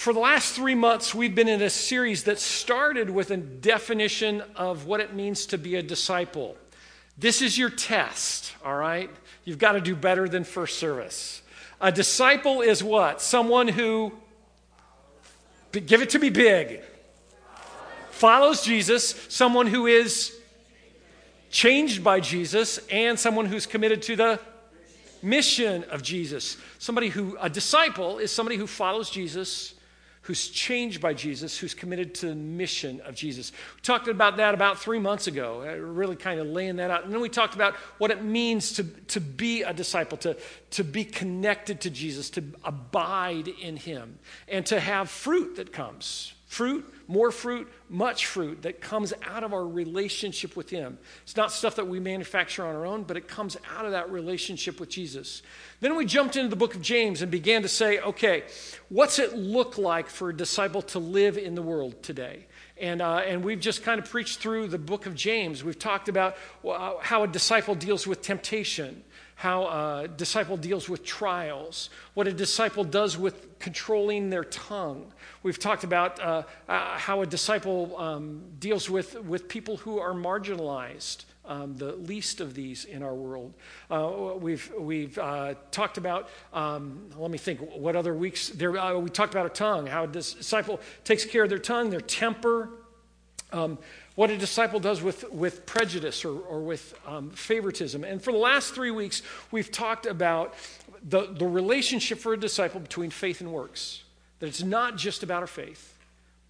For the last three months, we've been in a series that started with a definition of what it means to be a disciple. This is your test, all right? You've got to do better than first service. A disciple is what? Someone who, give it to me big, follows Jesus, someone who is changed by Jesus, and someone who's committed to the mission of Jesus. Somebody who, a disciple is somebody who follows Jesus who's changed by Jesus, who's committed to the mission of Jesus. We talked about that about three months ago, uh, really kind of laying that out. And then we talked about what it means to, to be a disciple, to, to be connected to Jesus, to abide in him, and to have fruit that comes fruit, more fruit, much fruit that comes out of our relationship with Him. It's not stuff that we manufacture on our own, but it comes out of that relationship with Jesus. Then we jumped into the book of James and began to say, okay, what's it look like for a disciple to live in the world today? And, uh, and we've just kind of preached through the book of James. We've talked about how a disciple deals with temptation how a disciple deals with trials, what a disciple does with controlling their tongue. We've talked about uh, uh, how a disciple um, deals with, with people who are marginalized. Um, the least of these in our world. Uh, we've we've uh, talked about. Um, let me think. What other weeks? There uh, we talked about a tongue. How a disciple takes care of their tongue, their temper, um, what a disciple does with, with prejudice or, or with um, favoritism. And for the last three weeks, we've talked about the, the relationship for a disciple between faith and works. That it's not just about our faith,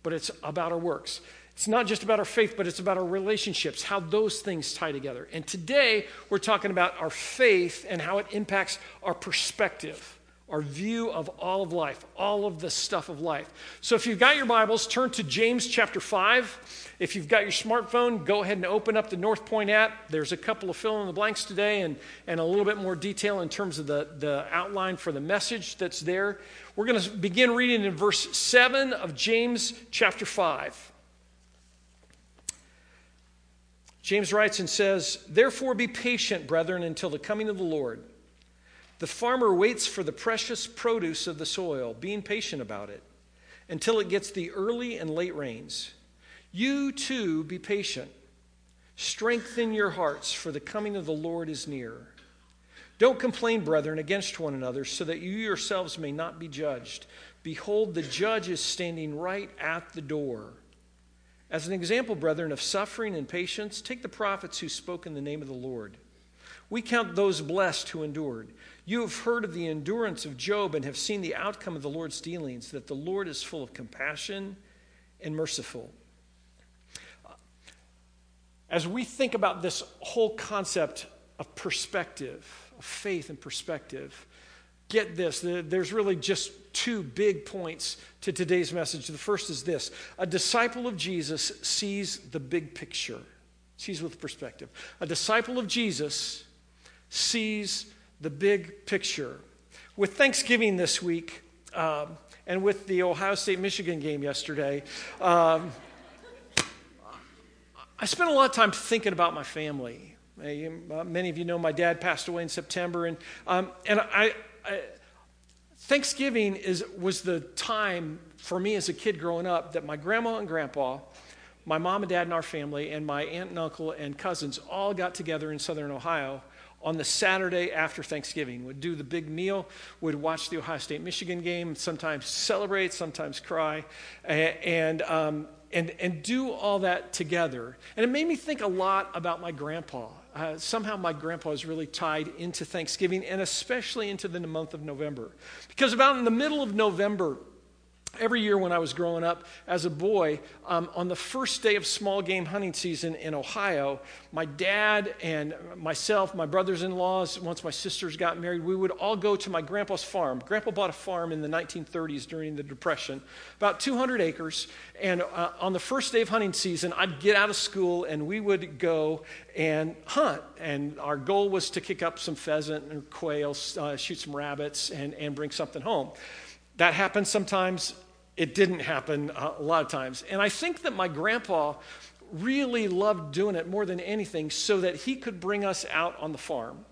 but it's about our works. It's not just about our faith, but it's about our relationships, how those things tie together. And today, we're talking about our faith and how it impacts our perspective our view of all of life, all of the stuff of life. So if you've got your Bibles, turn to James chapter 5. If you've got your smartphone, go ahead and open up the North Point app. There's a couple of fill in the blanks today and, and a little bit more detail in terms of the, the outline for the message that's there. We're going to begin reading in verse 7 of James chapter 5. James writes and says, Therefore be patient, brethren, until the coming of the Lord. The farmer waits for the precious produce of the soil, being patient about it, until it gets the early and late rains. You too be patient. Strengthen your hearts, for the coming of the Lord is near. Don't complain, brethren, against one another, so that you yourselves may not be judged. Behold, the judge is standing right at the door. As an example, brethren, of suffering and patience, take the prophets who spoke in the name of the Lord. We count those blessed who endured. You have heard of the endurance of Job and have seen the outcome of the Lord's dealings, that the Lord is full of compassion and merciful. As we think about this whole concept of perspective, of faith and perspective, get this. There's really just two big points to today's message. The first is this a disciple of Jesus sees the big picture, sees with perspective. A disciple of Jesus sees the big picture. With Thanksgiving this week, um, and with the Ohio State Michigan game yesterday, um, I spent a lot of time thinking about my family. Uh, many of you know my dad passed away in September, and, um, and I, I, Thanksgiving is, was the time for me as a kid growing up that my grandma and grandpa, my mom and dad and our family, and my aunt and uncle and cousins all got together in southern Ohio on the Saturday after Thanksgiving. Would do the big meal, would watch the Ohio State Michigan game, sometimes celebrate, sometimes cry, and, um, and, and do all that together. And it made me think a lot about my grandpa. Uh, somehow my grandpa is really tied into Thanksgiving and especially into the month of November. Because about in the middle of November, Every year when I was growing up as a boy, um, on the first day of small game hunting season in Ohio, my dad and myself, my brothers in laws, once my sisters got married, we would all go to my grandpa's farm. Grandpa bought a farm in the 1930s during the Depression, about 200 acres. And uh, on the first day of hunting season, I'd get out of school and we would go and hunt. And our goal was to kick up some pheasant and quail, uh, shoot some rabbits, and, and bring something home. That happens sometimes. It didn't happen a lot of times. And I think that my grandpa really loved doing it more than anything so that he could bring us out on the farm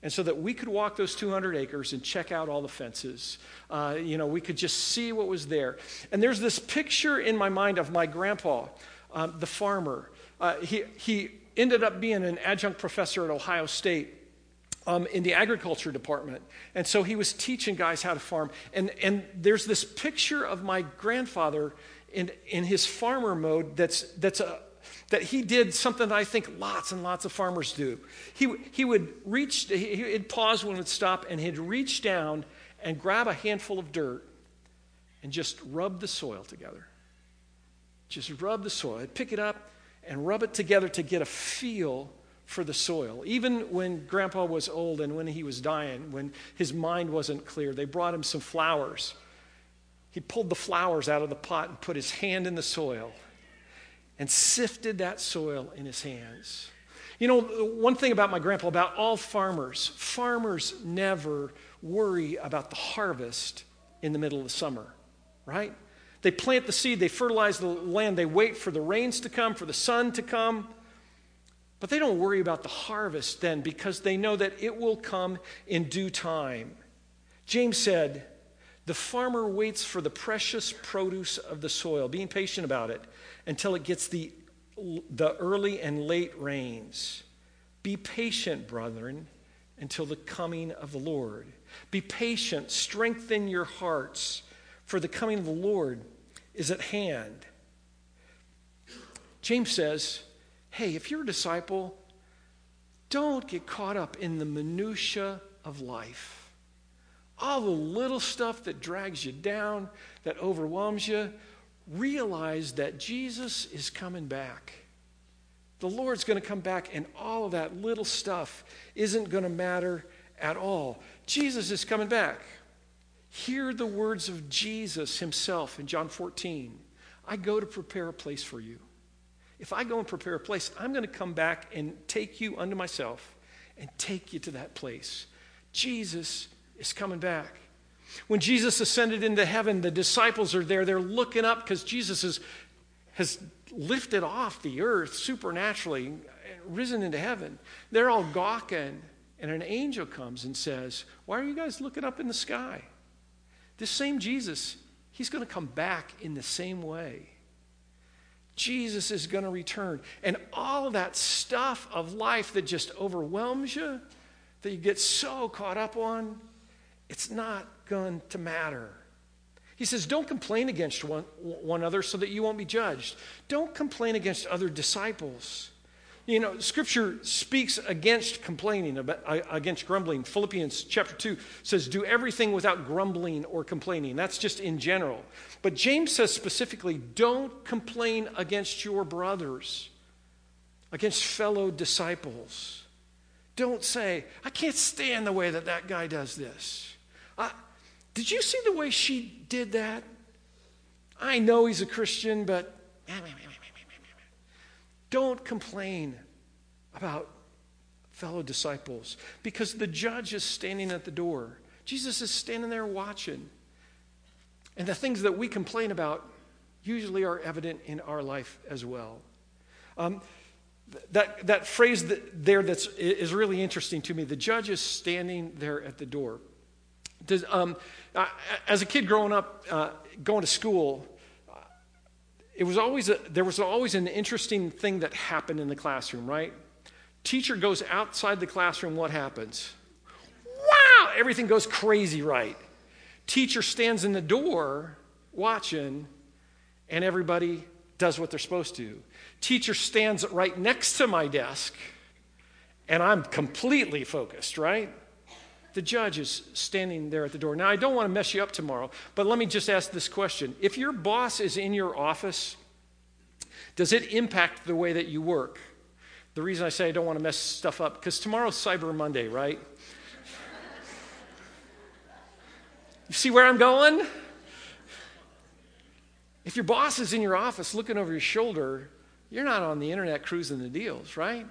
And so that we could walk those 200 acres and check out all the fences. Uh, you know, we could just see what was there. And there's this picture in my mind of my grandpa, um, the farmer. Uh, he, he ended up being an adjunct professor at Ohio State. Um, in the agriculture department. And so he was teaching guys how to farm. And, and there's this picture of my grandfather in, in his farmer mode that's, that's a, that he did something that I think lots and lots of farmers do. He, he would reach, he'd pause when it would stop, and he'd reach down and grab a handful of dirt and just rub the soil together. Just rub the soil. He'd pick it up and rub it together to get a feel for the soil. Even when grandpa was old and when he was dying, when his mind wasn't clear, they brought him some flowers. He pulled the flowers out of the pot and put his hand in the soil and sifted that soil in his hands. You know, one thing about my grandpa, about all farmers, farmers never worry about the harvest in the middle of the summer, right? They plant the seed, they fertilize the land, they wait for the rains to come, for the sun to come. But they don't worry about the harvest then because they know that it will come in due time. James said, The farmer waits for the precious produce of the soil, being patient about it until it gets the, the early and late rains. Be patient, brethren, until the coming of the Lord. Be patient, strengthen your hearts, for the coming of the Lord is at hand. James says, hey, if you're a disciple, don't get caught up in the minutitia of life. All the little stuff that drags you down, that overwhelms you, realize that Jesus is coming back. The Lord's going to come back, and all of that little stuff isn't going to matter at all. Jesus is coming back. Hear the words of Jesus himself in John 14 I go to prepare a place for you. If I go and prepare a place, I'm going to come back and take you unto myself and take you to that place. Jesus is coming back. When Jesus ascended into heaven, the disciples are there. They're looking up because Jesus is, has lifted off the earth supernaturally, risen into heaven. They're all gawking, and an angel comes and says, Why are you guys looking up in the sky? This same Jesus, he's going to come back in the same way. Jesus is going to return. And all that stuff of life that just overwhelms you, that you get so caught up on, it's not going to matter. He says, Don't complain against one, one another so that you won't be judged. Don't complain against other disciples. You know, Scripture speaks against complaining, uh, against grumbling. Philippians chapter 2 says, Do everything without grumbling or complaining. That's just in general. But James says specifically, Don't complain against your brothers, against fellow disciples. Don't say, I can't stand the way that that guy does this. Did you see the way she did that? I know he's a Christian, but don't complain about fellow disciples because the judge is standing at the door. Jesus is standing there watching. And the things that we complain about usually are evident in our life as well. Um, that, that phrase that there that's, is really interesting to me. The judge is standing there at the door. Does, um, uh, as a kid growing up, uh, going to school, it was always a, there was always an interesting thing that happened in the classroom, right? Teacher goes outside the classroom, what happens? Wow, everything goes crazy, right? Teacher stands in the door watching, and everybody does what they're supposed to. Teacher stands right next to my desk, and I'm completely focused, right? The judge is standing there at the door. Now, I don't want to mess you up tomorrow, but let me just ask this question. If your boss is in your office, does it impact the way that you work? The reason I say I don't want to mess stuff up, because tomorrow's Cyber Monday, right? you see where I'm going? If your boss is in your office looking over your shoulder, you're not on the internet cruising the deals, right?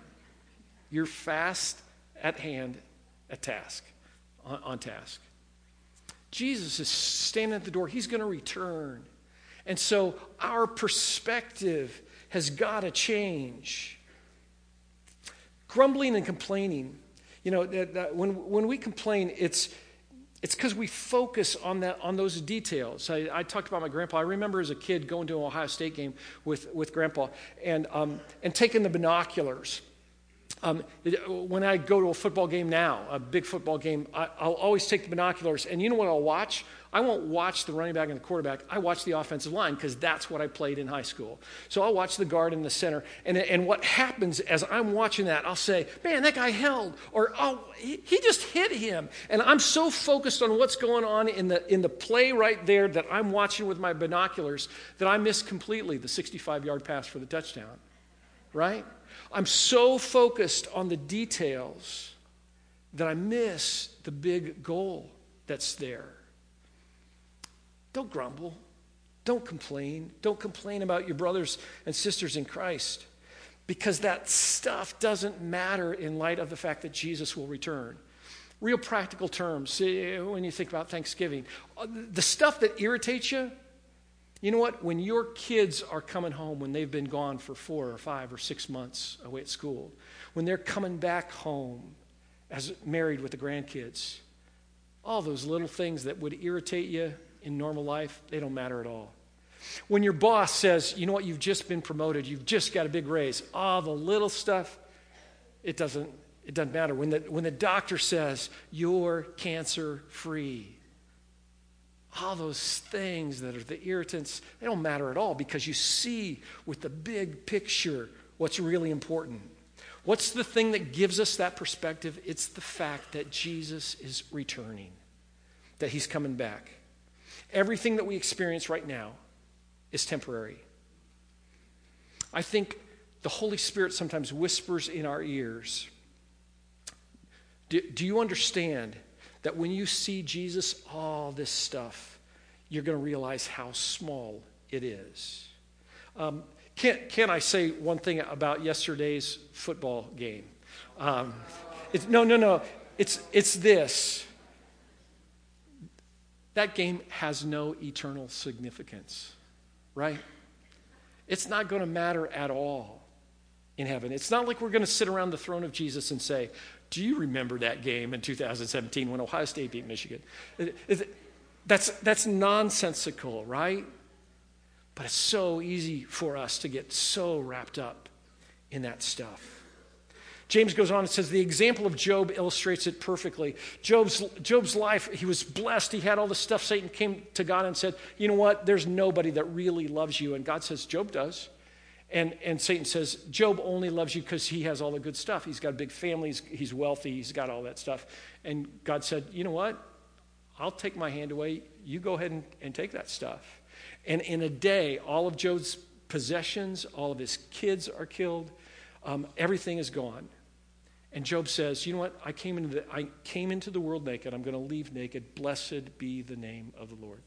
You're fast at hand at task on, on task. Jesus is standing at the door. He's going to return. And so our perspective has got to change. Grumbling and complaining. You know, that, that when, when we complain, it's, it's because we focus on, that, on those details. I, I, talked about my grandpa. I remember as a kid going to an Ohio State game with, with grandpa and, um, and taking the binoculars um, when I go to a football game now, a big football game, I, will always take the binoculars. And you know what I'll watch? I won't watch the running back and the quarterback. I watch the offensive line because that's what I played in high school. So I'll watch the guard in the center. And, and what happens as I'm watching that, I'll say, man, that guy held. Or, oh, he, he just hit him. And I'm so focused on what's going on in the, in the play right there that I'm watching with my binoculars that I miss completely the 65 yard pass for the touchdown. Right? I'm so focused on the details that I miss the big goal that's there. Don't grumble. Don't complain. Don't complain about your brothers and sisters in Christ because that stuff doesn't matter in light of the fact that Jesus will return. Real practical terms, when you think about Thanksgiving, uh, the stuff that irritates you, you know what? When your kids are coming home, when they've been gone for four or five or six months away at school, when they're coming back home as married with the grandkids, all those little things that would irritate you in normal life, they don't matter at all. When your boss says, you know what, you've just been promoted, you've just got a big raise, all the little stuff, it doesn't, it doesn't matter. When the, when the doctor says, you're cancer free, all those things that are the irritants, they don't matter at all because you see with the big picture what's really important. What's the thing that gives us that perspective? It's the fact that Jesus is returning, that he's coming back. Everything that we experience right now is temporary. I think the Holy Spirit sometimes whispers in our ears. Do, do you understand that when you see Jesus, all this stuff, you're going to realize how small it is. Um, can, can I say one thing about yesterday's football game? Um, no, no, no. It's, it's this. That game has no eternal significance, right? It's not going to matter at all in heaven. It's not like we're going to sit around the throne of Jesus and say, do you remember that game in 2017 when Ohio State beat Michigan? That's, that's nonsensical, right? But it's so easy for us to get so wrapped up in that stuff. James goes on and says the example of Job illustrates it perfectly. Job's, Job's life, he was blessed. He had all the stuff. Satan came to God and said, You know what? There's nobody that really loves you. And God says, Job does. And, and Satan says, Job only loves you because he has all the good stuff. He's got a big family, he's, he's wealthy, he's got all that stuff. And God said, You know what? I'll take my hand away. You go ahead and, and take that stuff. And in a day, all of Job's possessions, all of his kids are killed, um, everything is gone. And Job says, You know what? I came into the, I came into the world naked. I'm going to leave naked. Blessed be the name of the Lord.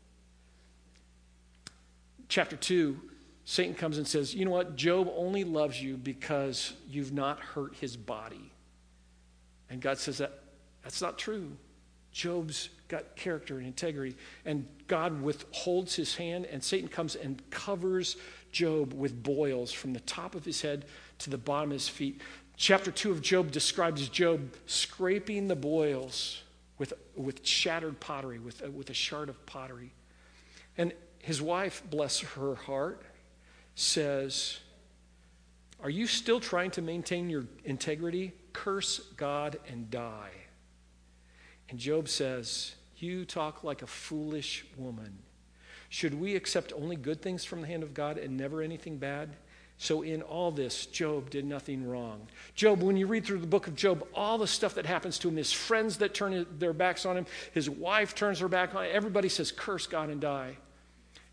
Chapter 2 Satan comes and says, You know what? Job only loves you because you've not hurt his body. And God says that that's not true. Job's got character and integrity. And God withholds his hand, and Satan comes and covers Job with boils from the top of his head to the bottom of his feet. Chapter 2 of Job describes Job scraping the boils with, with shattered pottery, with, with a shard of pottery. And his wife, bless her heart, says, Are you still trying to maintain your integrity? Curse God and die. And Job says, You talk like a foolish woman. Should we accept only good things from the hand of God and never anything bad? So, in all this, Job did nothing wrong. Job, when you read through the book of Job, all the stuff that happens to him, his friends that turn their backs on him, his wife turns her back on him, everybody says, Curse God and die.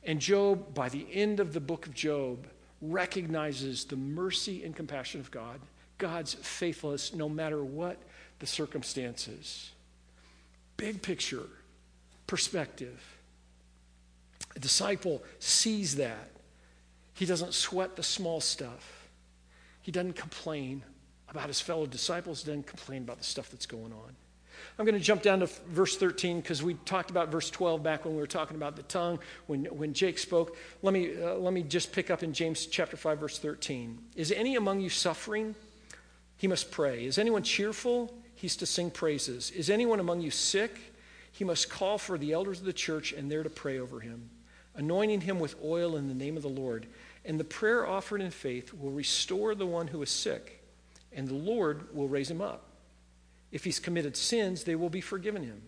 And Job, by the end of the book of Job, recognizes the mercy and compassion of God, God's faithfulness no matter what the circumstances. Big picture, perspective. A disciple sees that. He doesn't sweat the small stuff. He doesn't complain about his fellow disciples, doesn't complain about the stuff that's going on. I'm going to jump down to verse 13 because we talked about verse 12 back when we were talking about the tongue, when, when Jake spoke. Let me, uh, let me just pick up in James chapter 5, verse 13. Is any among you suffering? He must pray. Is anyone cheerful? he's to sing praises. Is anyone among you sick? He must call for the elders of the church and they're to pray over him, anointing him with oil in the name of the Lord. And the prayer offered in faith will restore the one who is sick, and the Lord will raise him up. If he's committed sins, they will be forgiven him.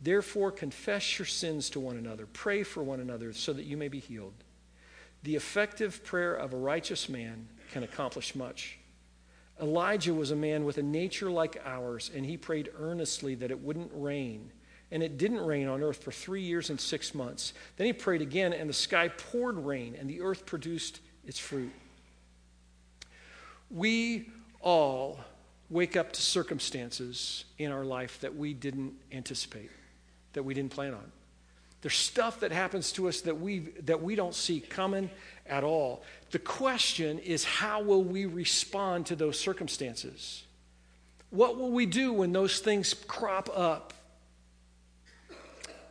Therefore, confess your sins to one another, pray for one another so that you may be healed. The effective prayer of a righteous man can accomplish much. Elijah was a man with a nature like ours, and he prayed earnestly that it wouldn't rain. And it didn't rain on earth for three years and six months. Then he prayed again, and the sky poured rain, and the earth produced its fruit. We all wake up to circumstances in our life that we didn't anticipate, that we didn't plan on. There's stuff that happens to us that we, that we don't see coming at all. The question is how will we respond to those circumstances? What will we do when those things crop up?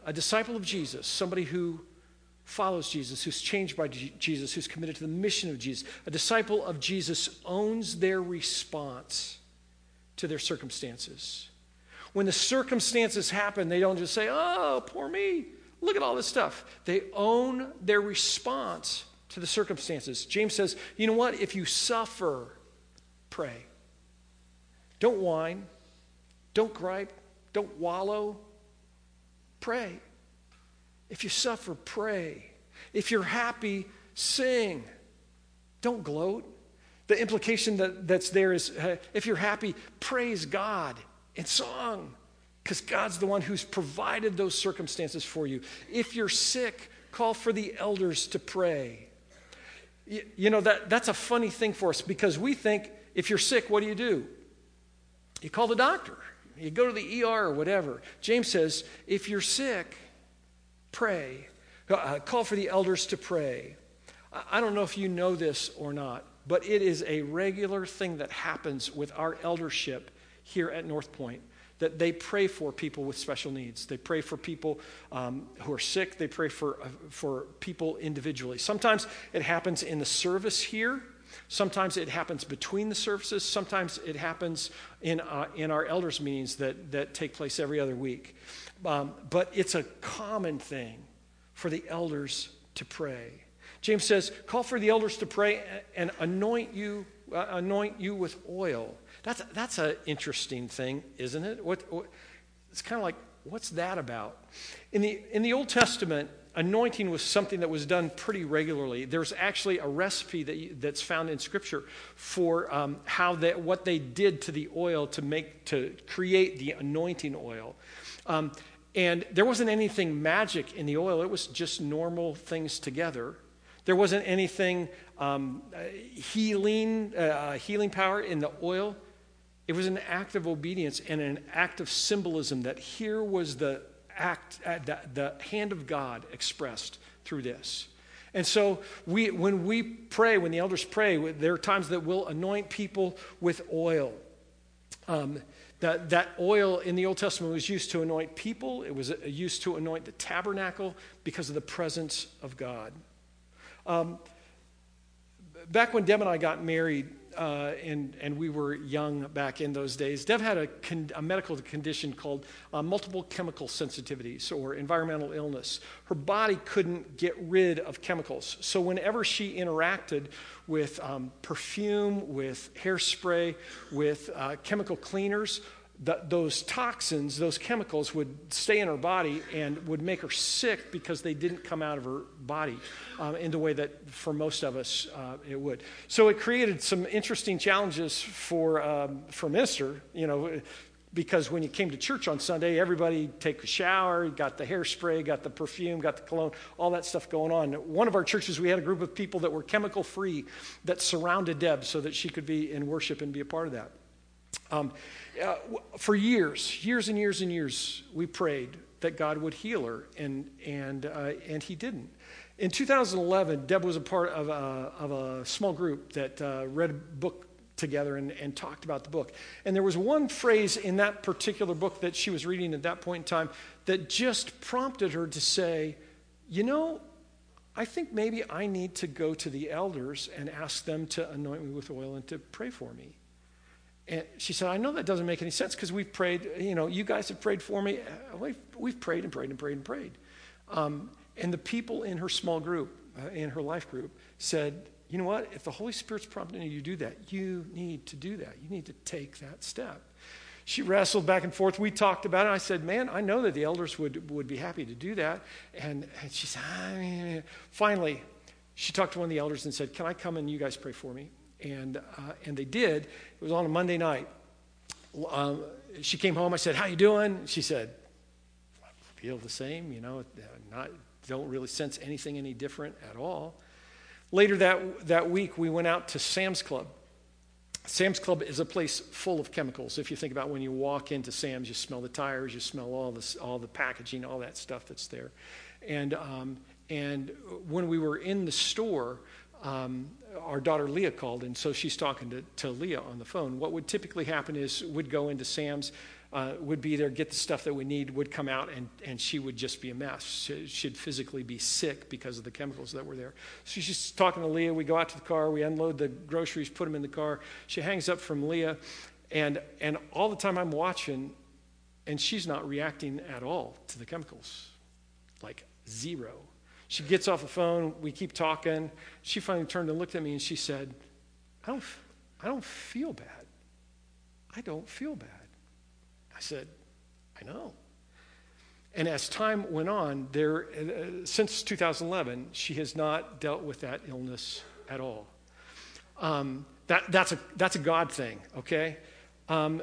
A disciple of Jesus, somebody who follows Jesus, who's changed by Jesus, who's committed to the mission of Jesus, a disciple of Jesus owns their response to their circumstances. When the circumstances happen, they don't just say, Oh, poor me. Look at all this stuff. They own their response to the circumstances. James says, you know what? If you suffer, pray. Don't whine. Don't gripe. Don't wallow. Pray. If you suffer, pray. If you're happy, sing. Don't gloat. The implication that, that's there is uh, if you're happy, praise God in song because God's the one who's provided those circumstances for you. If you're sick, call for the elders to pray. You, you, know, that, that's a funny thing for us because we think if you're sick, what do you do? You call the doctor, you go to the ER or whatever. James says, if you're sick, pray. Uh, call for the elders to pray. I don't know if you know this or not, but it is a regular thing that happens with our eldership here at North Point that they pray for people with special needs. They pray for people um, who are sick. They pray for, uh, for people individually. Sometimes it happens in the service here. Sometimes it happens between the services. Sometimes it happens in, uh, in our elders' meetings that, that take place every other week. Um, but it's a common thing for the elders to pray. James says, call for the elders to pray and anoint you, uh, anoint you with oil. That's, that's an interesting thing, isn't it? What, what it's kind of like, what's that about? In the, in the Old Testament, anointing was something that was done pretty regularly. There's actually a recipe that you, that's found in Scripture for um, how they, what they did to the oil to make to create the anointing oil. Um, and there wasn't anything magic in the oil; it was just normal things together. There wasn't anything um, healing uh, healing power in the oil. It was an act of obedience and an act of symbolism that here was the act, uh, the, the hand of God expressed through this. And so we, when we pray, when the elders pray, there are times that we'll anoint people with oil. Um, that, that oil in the Old Testament was used to anoint people, it was uh, used to anoint the tabernacle because of the presence of God. Um, back when Deb and I got married, uh, and, and we were young back in those days. Deb had a, con- a medical condition called uh, multiple chemical sensitivities or environmental illness. Her body couldn't get rid of chemicals. So whenever she interacted with um, perfume, with hairspray, with uh, chemical cleaners, the, those toxins, those chemicals would stay in her body and would make her sick because they didn't come out of her body um, in the way that for most of us uh, it would. So it created some interesting challenges for, um, for minister, you know, because when you came to church on Sunday, everybody take a shower, got the hairspray, got the perfume, got the cologne, all that stuff going on. One of our churches, we had a group of people that were chemical free that surrounded Deb so that she could be in worship and be a part of that. Um, uh, for years, years and years and years, we prayed that God would heal her, and, and, uh, and He didn't. In 2011, Deb was a part of a, of a small group that uh, read a book together and, and talked about the book. And there was one phrase in that particular book that she was reading at that point in time that just prompted her to say, You know, I think maybe I need to go to the elders and ask them to anoint me with oil and to pray for me. And she said, I know that doesn't make any sense because we've prayed, you know, you guys have prayed for me. We've, we've prayed and prayed and prayed and prayed. Um, and the people in her small group, uh, in her life group, said, you know what? If the Holy Spirit's prompting you to do that, you need to do that. You need to take that step. She wrestled back and forth. We talked about it. I said, Man, I know that the elders would, would be happy to do that. And, and she said, I mean, finally, she talked to one of the elders and said, Can I come and you guys pray for me? And, uh, and they did. It was on a Monday night. Um, she came home. I said, How you doing? She said, I feel the same, you know, not, don't really sense anything any different at all. Later that, that week, we went out to Sam's Club. Sam's Club is a place full of chemicals. If you think about when you walk into Sam's, you smell the tires, you smell all, this, all the packaging, all that stuff that's there. And, um, and when we were in the store, um, our daughter Leah called, and so she's talking to, to Leah on the phone. What would typically happen is we'd go into Sam's, uh, would be there, get the stuff that we need, would come out, and, and she would just be a mess. She, she'd physically be sick because of the chemicals that were there. So she's talking to Leah. We go out to the car, we unload the groceries, put them in the car. She hangs up from Leah, and, and all the time I'm watching, and she's not reacting at all to the chemicals like zero. She gets off the phone, we keep talking. She finally turned and looked at me and she said, I don't, I don't feel bad. I don't feel bad. I said, I know. And as time went on, there, uh, since 2011, she has not dealt with that illness at all. Um, that, that's, a, that's a God thing, okay? Um,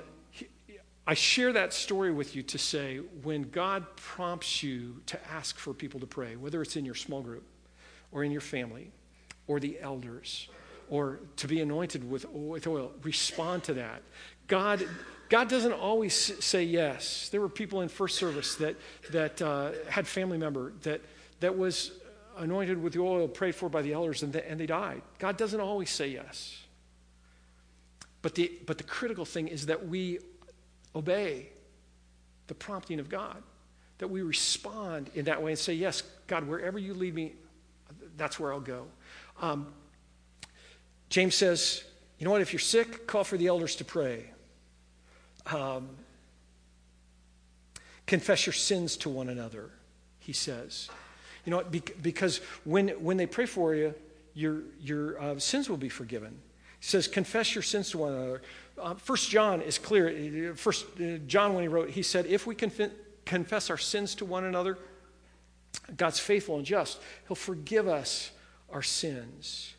I share that story with you to say when God prompts you to ask for people to pray, whether it's in your small group or in your family or the elders or to be anointed with, oil, respond to that. God God doesn't always say yes. There were people in first service that, that uh, had family member that, that was anointed with the oil, prayed for by the elders, and, the, and they died. God doesn't always say yes. But the, but the critical thing is that we obey the prompting of God, that we respond in that way and say, Yes, God, wherever you lead me, that's where I'll go. Um, James says, You know what? If you're sick, call for the elders to pray. Um, confess your sins to one another, he says. You know what? because when, when they pray for you, your, your uh, sins will be forgiven. He says, confess your sins to one another. Uh, First John is clear. First uh, John, when he wrote, he said, if we conf- confess our sins to one another, God's faithful and just. He'll forgive us our sins.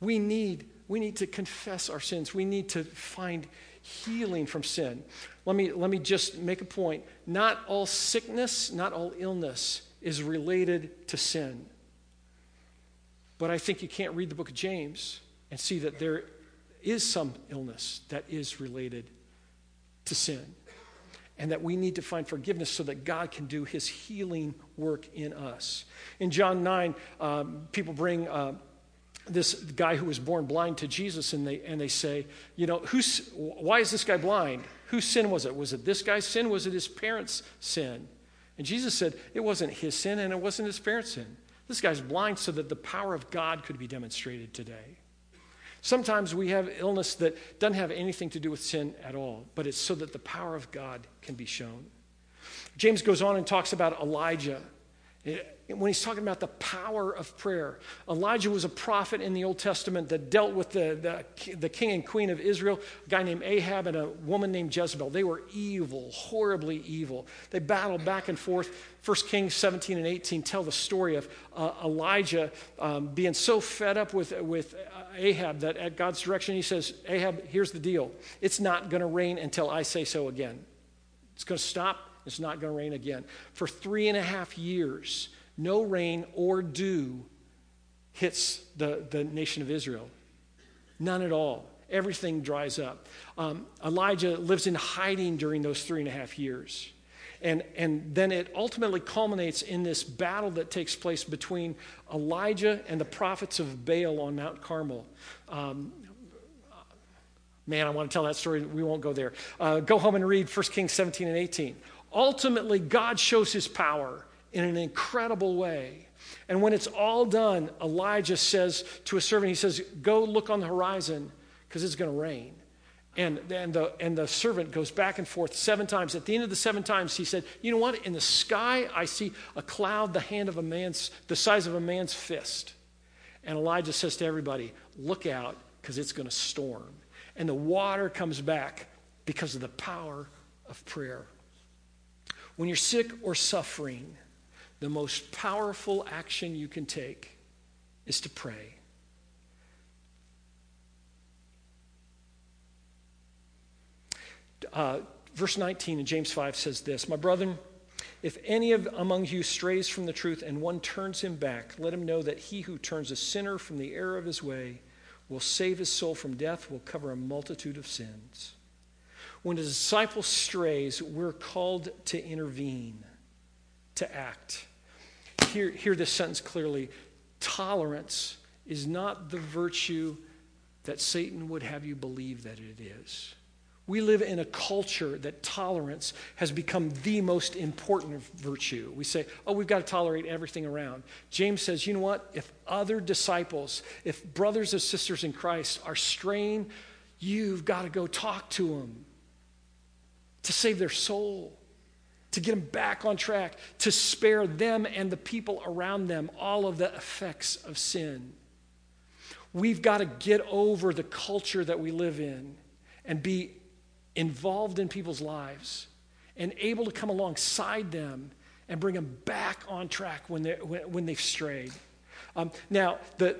We need, we need to confess our sins. We need to find healing from sin. Let me, let me just make a point. Not all sickness, not all illness is related to sin. But I think you can't read the book of James and see that there is some illness that is related to sin. And that we need to find forgiveness so that God can do his healing work in us. In John 9, um, people bring. Uh, this guy who was born blind to Jesus, and they, and they say, you know, who's, why is this guy blind? Whose sin was it? Was it this guy's sin? Was it his parents' sin? And Jesus said, it wasn't his sin and it wasn't his parents' sin. This guy's blind so that the power of God could be demonstrated today. Sometimes we have illness that doesn't have anything to do with sin at all, but it's so that the power of God can be shown. James goes on and talks about Elijah when he's talking about the power of prayer. Elijah was a prophet in the Old Testament that dealt with the, the, the, king and queen of Israel, a guy named Ahab and a woman named Jezebel. They were evil, horribly evil. They battled back and forth. 1 Kings 17 and 18 tell the story of uh, Elijah um, being so fed up with, with Ahab that at God's direction he says, Ahab, here's the deal. It's not going to rain until I say so again. It's going to stop it's not going to rain again. For three and a half years, no rain or dew hits the, the nation of Israel. None at all. Everything dries up. Um, Elijah lives in hiding during those three and a half years. And, and then it ultimately culminates in this battle that takes place between Elijah and the prophets of Baal on Mount Carmel. Um, man, I want to tell that story. We won't go there. Uh, go home and read 1 Kings 17 and 18. Ultimately, God shows his power in an incredible way. And when it's all done, Elijah says to a servant, he says, Go look on the horizon because it's going to rain. And, and, the, and the servant goes back and forth seven times. At the end of the seven times, he said, You know what? In the sky, I see a cloud the hand of a man's, the size of a man's fist. And Elijah says to everybody, Look out, because it's going to storm. And the water comes back because of the power of prayer. When you're sick or suffering, the most powerful action you can take is to pray. Uh, verse 19 in James 5 says this My brethren, if any of among you strays from the truth and one turns him back, let him know that he who turns a sinner from the error of his way will save his soul from death, will cover a multitude of sins. When a disciple strays, we're called to intervene, to act. Hear, hear this sentence clearly. Tolerance is not the virtue that Satan would have you believe that it is. We live in a culture that tolerance has become the most important virtue. We say, oh, we've got to tolerate everything around. James says, you know what? If other disciples, if brothers and sisters in Christ are straying, you've got to go talk to them to save their soul, to get them back on track, to spare them and the people around them all of the effects of sin. We've got to get over the culture that we live in and be involved in people's lives and able to come alongside them and bring them back on track when, they when, when they've strayed. Um, now, the,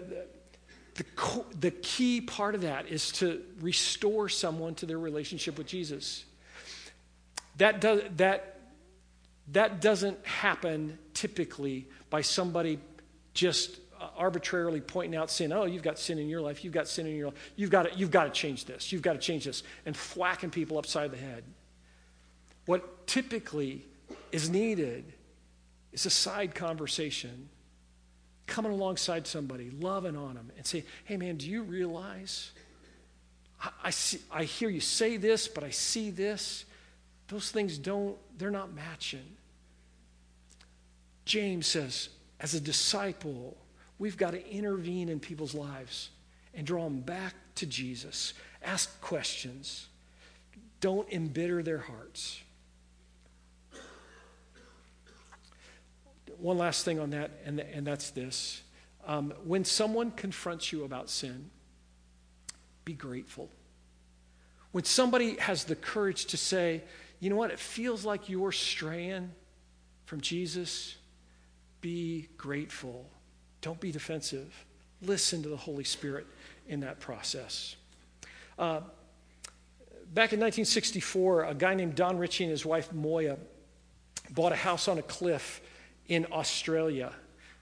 the, the key part of that is to restore someone to their relationship with Jesus. That, does, that, that doesn't happen typically by somebody just uh, arbitrarily pointing out sin. Oh, you've got sin in your life. You've got sin in your life. You've got to, you've got to change this. You've got to change this. And thwacking people upside the head. What typically is needed is a side conversation. Coming alongside somebody, loving on them, and say, hey man, do you realize? I, I, see, I hear you say this, but I see this. Those things don't, they're not matching. James says, as a disciple, We've got to intervene in people's lives and draw them back to Jesus. Ask questions. Don't embitter their hearts. One last thing on that, and, and that's this. Um, when someone confronts you about sin, be grateful. When somebody has the courage to say, you know what, it feels like you're straying from Jesus, be grateful don't be defensive. Listen to the Holy Spirit in that process. Uh, back in 1964, a guy named Don Ritchie and his wife Moya bought a house on a cliff in Australia.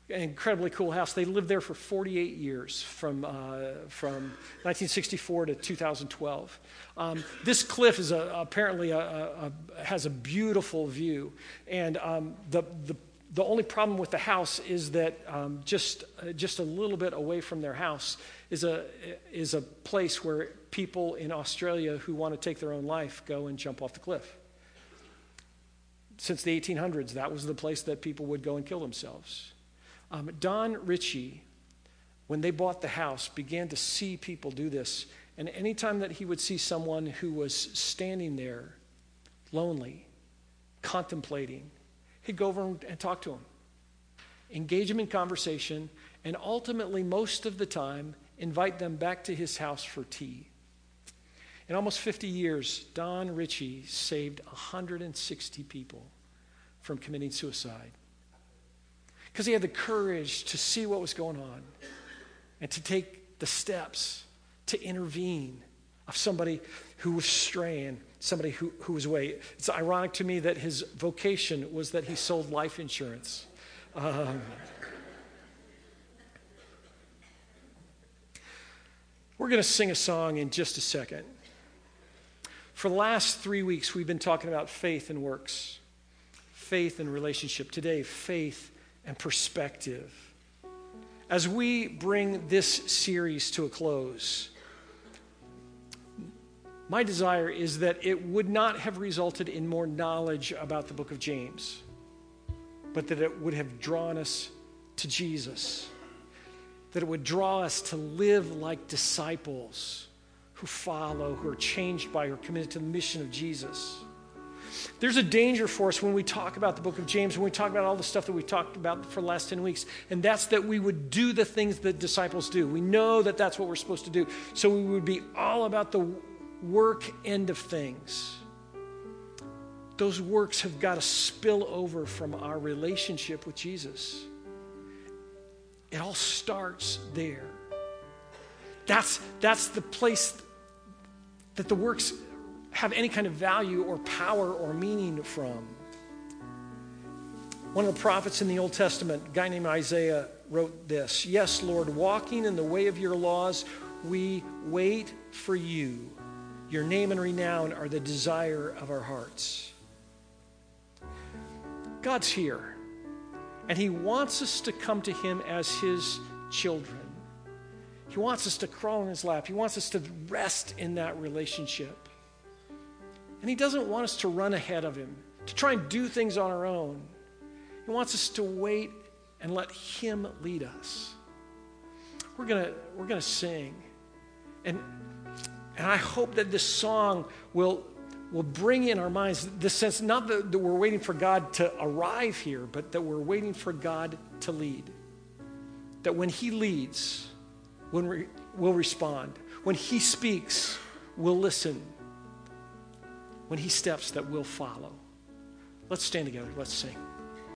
Incredibly cool house. They lived there for 48 years from, uh, from 1964 to 2012. Um, this cliff is a, apparently a, a, has a beautiful view. And um, the, the the only problem with the house is that um, just, uh, just a little bit away from their house is a, is a place where people in Australia who want to take their own life go and jump off the cliff. Since the 1800s, that was the place that people would go and kill themselves. Um, Don Ritchie, when they bought the house, began to see people do this. And anytime that he would see someone who was standing there, lonely, contemplating, he'd go over and talk to him, engage him in conversation, and ultimately, most of the time, invite them back to his house for tea. In almost 50 years, Don Ritchie saved 160 people from committing suicide because he had the courage to see what was going on and to take the steps to intervene of somebody who was straying, somebody who, who was away. It's ironic to me that his vocation was that he sold life insurance. Um, we're going to sing a song in just a second. For the last three weeks, we've been talking about faith and works, faith and relationship. Today, faith and perspective. As we bring this series to a close, my desire is that it would not have resulted in more knowledge about the book of James, but that it would have drawn us to Jesus, that it would draw us to live like disciples who follow, who are changed by, who are committed to the mission of Jesus. There's a danger for us when we talk about the book of James, when we talk about all the stuff that we talked about for the last 10 weeks, and that's that we would do the things that disciples do. We know that that's what we're supposed to do. So we would be all about the work end of things. Those works have got to spill over from our relationship with Jesus. It all starts there. That's, that's the place that the works have any kind of value or power or meaning from. One of the prophets in the Old Testament, a guy named Isaiah, wrote this Yes, Lord, walking in the way of your laws, we wait for you. Your name and renown are the desire of our hearts. God's here, and He wants us to come to Him as His children. He wants us to crawl in His lap, He wants us to rest in that relationship. And He doesn't want us to run ahead of Him, to try and do things on our own. He wants us to wait and let Him lead us. We're going we're to sing. And, and I hope that this song will, will bring in our minds the sense not that, that we're waiting for God to arrive here, but that we're waiting for God to lead. That when He leads, when we, we'll respond. When He speaks, we'll listen when he steps that we'll follow. Let's stand together. Let's sing.